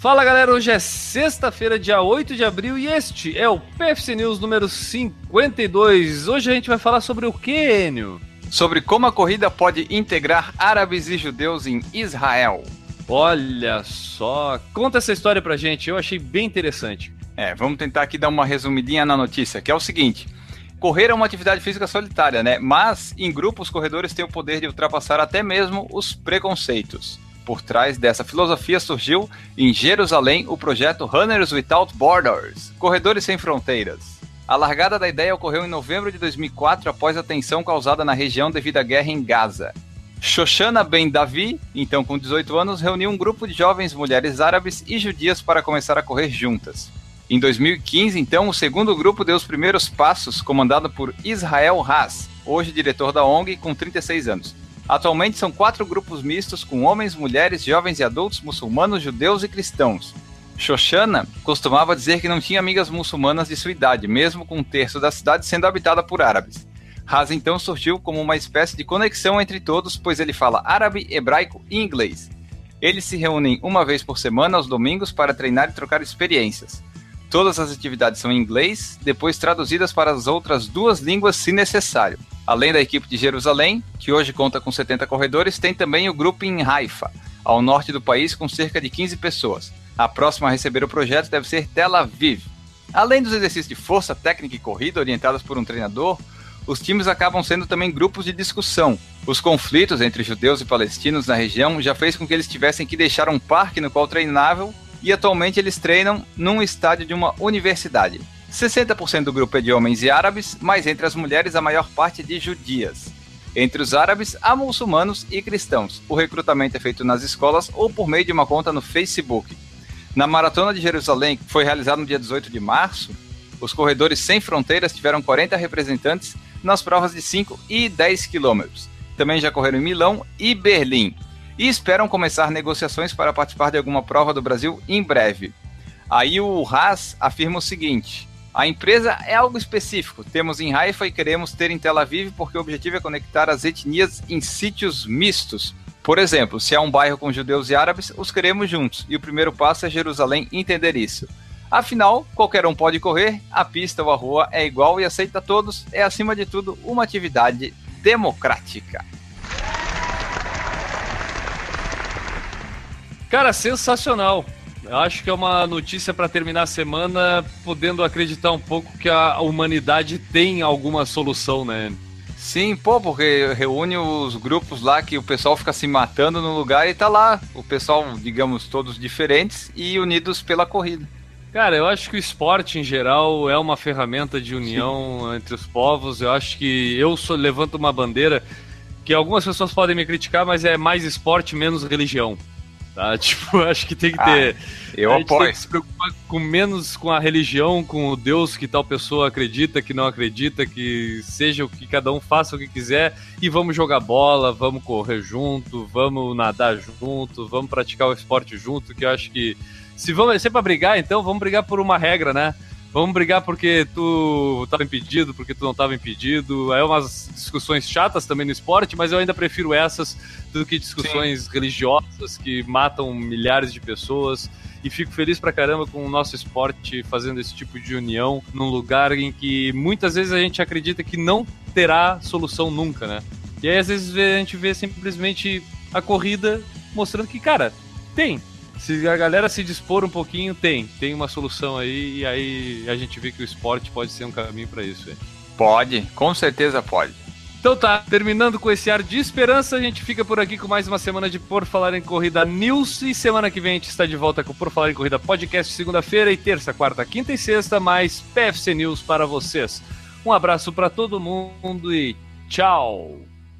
Fala galera, hoje é sexta-feira, dia 8 de abril, e este é o PFC News número 52. Hoje a gente vai falar sobre o que, Enio? Sobre como a corrida pode integrar árabes e judeus em Israel. Olha só, conta essa história pra gente, eu achei bem interessante. É, vamos tentar aqui dar uma resumidinha na notícia, que é o seguinte. Correr é uma atividade física solitária, né? Mas em grupo os corredores têm o poder de ultrapassar até mesmo os preconceitos. Por trás dessa filosofia surgiu, em Jerusalém, o projeto Runners Without Borders Corredores Sem Fronteiras. A largada da ideia ocorreu em novembro de 2004 após a tensão causada na região devido à guerra em Gaza. Shoshana Ben Davi, então com 18 anos, reuniu um grupo de jovens mulheres árabes e judias para começar a correr juntas. Em 2015, então, o segundo grupo deu os primeiros passos, comandado por Israel Haas, hoje diretor da ONG, com 36 anos. Atualmente são quatro grupos mistos com homens, mulheres, jovens e adultos, muçulmanos, judeus e cristãos. Shoshana costumava dizer que não tinha amigas muçulmanas de sua idade, mesmo com um terço da cidade sendo habitada por árabes. Haas então surgiu como uma espécie de conexão entre todos, pois ele fala árabe, hebraico e inglês. Eles se reúnem uma vez por semana aos domingos para treinar e trocar experiências. Todas as atividades são em inglês, depois traduzidas para as outras duas línguas se necessário. Além da equipe de Jerusalém, que hoje conta com 70 corredores, tem também o grupo em Haifa, ao norte do país, com cerca de 15 pessoas. A próxima a receber o projeto deve ser Tel Aviv. Além dos exercícios de força, técnica e corrida orientados por um treinador, os times acabam sendo também grupos de discussão. Os conflitos entre judeus e palestinos na região já fez com que eles tivessem que deixar um parque no qual treinavam e atualmente eles treinam num estádio de uma universidade. 60% do grupo é de homens e árabes, mas entre as mulheres a maior parte é de judias. Entre os árabes, há muçulmanos e cristãos. O recrutamento é feito nas escolas ou por meio de uma conta no Facebook. Na Maratona de Jerusalém, que foi realizada no dia 18 de março, os corredores sem fronteiras tiveram 40 representantes nas provas de 5 e 10 quilômetros. Também já correram em Milão e Berlim. E esperam começar negociações para participar de alguma prova do Brasil em breve. Aí o Haas afirma o seguinte: a empresa é algo específico. Temos em Haifa e queremos ter em Tel Aviv porque o objetivo é conectar as etnias em sítios mistos. Por exemplo, se há um bairro com judeus e árabes, os queremos juntos, e o primeiro passo é Jerusalém entender isso. Afinal, qualquer um pode correr, a pista ou a rua é igual e aceita todos, é acima de tudo uma atividade democrática. Cara, sensacional. Eu acho que é uma notícia para terminar a semana, podendo acreditar um pouco que a humanidade tem alguma solução, né? Sim, pô, porque reúne os grupos lá que o pessoal fica se matando no lugar e tá lá. O pessoal, digamos, todos diferentes e unidos pela corrida. Cara, eu acho que o esporte em geral é uma ferramenta de união Sim. entre os povos. Eu acho que eu sou, levanto uma bandeira que algumas pessoas podem me criticar, mas é mais esporte, menos religião. Tá? Tipo, acho que tem que ter. Ah, eu a apoio. Tem que se preocupar com menos com a religião, com o Deus que tal pessoa acredita, que não acredita, que seja o que cada um faça o que quiser e vamos jogar bola, vamos correr junto, vamos nadar junto, vamos praticar o esporte junto, que eu acho que se vamos ser para brigar, então vamos brigar por uma regra, né? Vamos brigar porque tu estava impedido, porque tu não estava impedido. É umas discussões chatas também no esporte, mas eu ainda prefiro essas do que discussões Sim. religiosas que matam milhares de pessoas. E fico feliz pra caramba com o nosso esporte fazendo esse tipo de união num lugar em que muitas vezes a gente acredita que não terá solução nunca, né? E aí às vezes a gente vê simplesmente a corrida mostrando que, cara, tem, se a galera se dispor um pouquinho, tem. Tem uma solução aí, e aí a gente vê que o esporte pode ser um caminho para isso. Aí. Pode, com certeza pode. Então tá, terminando com esse ar de esperança, a gente fica por aqui com mais uma semana de Por Falar em Corrida News. E semana que vem a gente está de volta com Por Falar em Corrida Podcast, segunda-feira e terça, quarta, quinta e sexta, mais PFC News para vocês. Um abraço para todo mundo e tchau!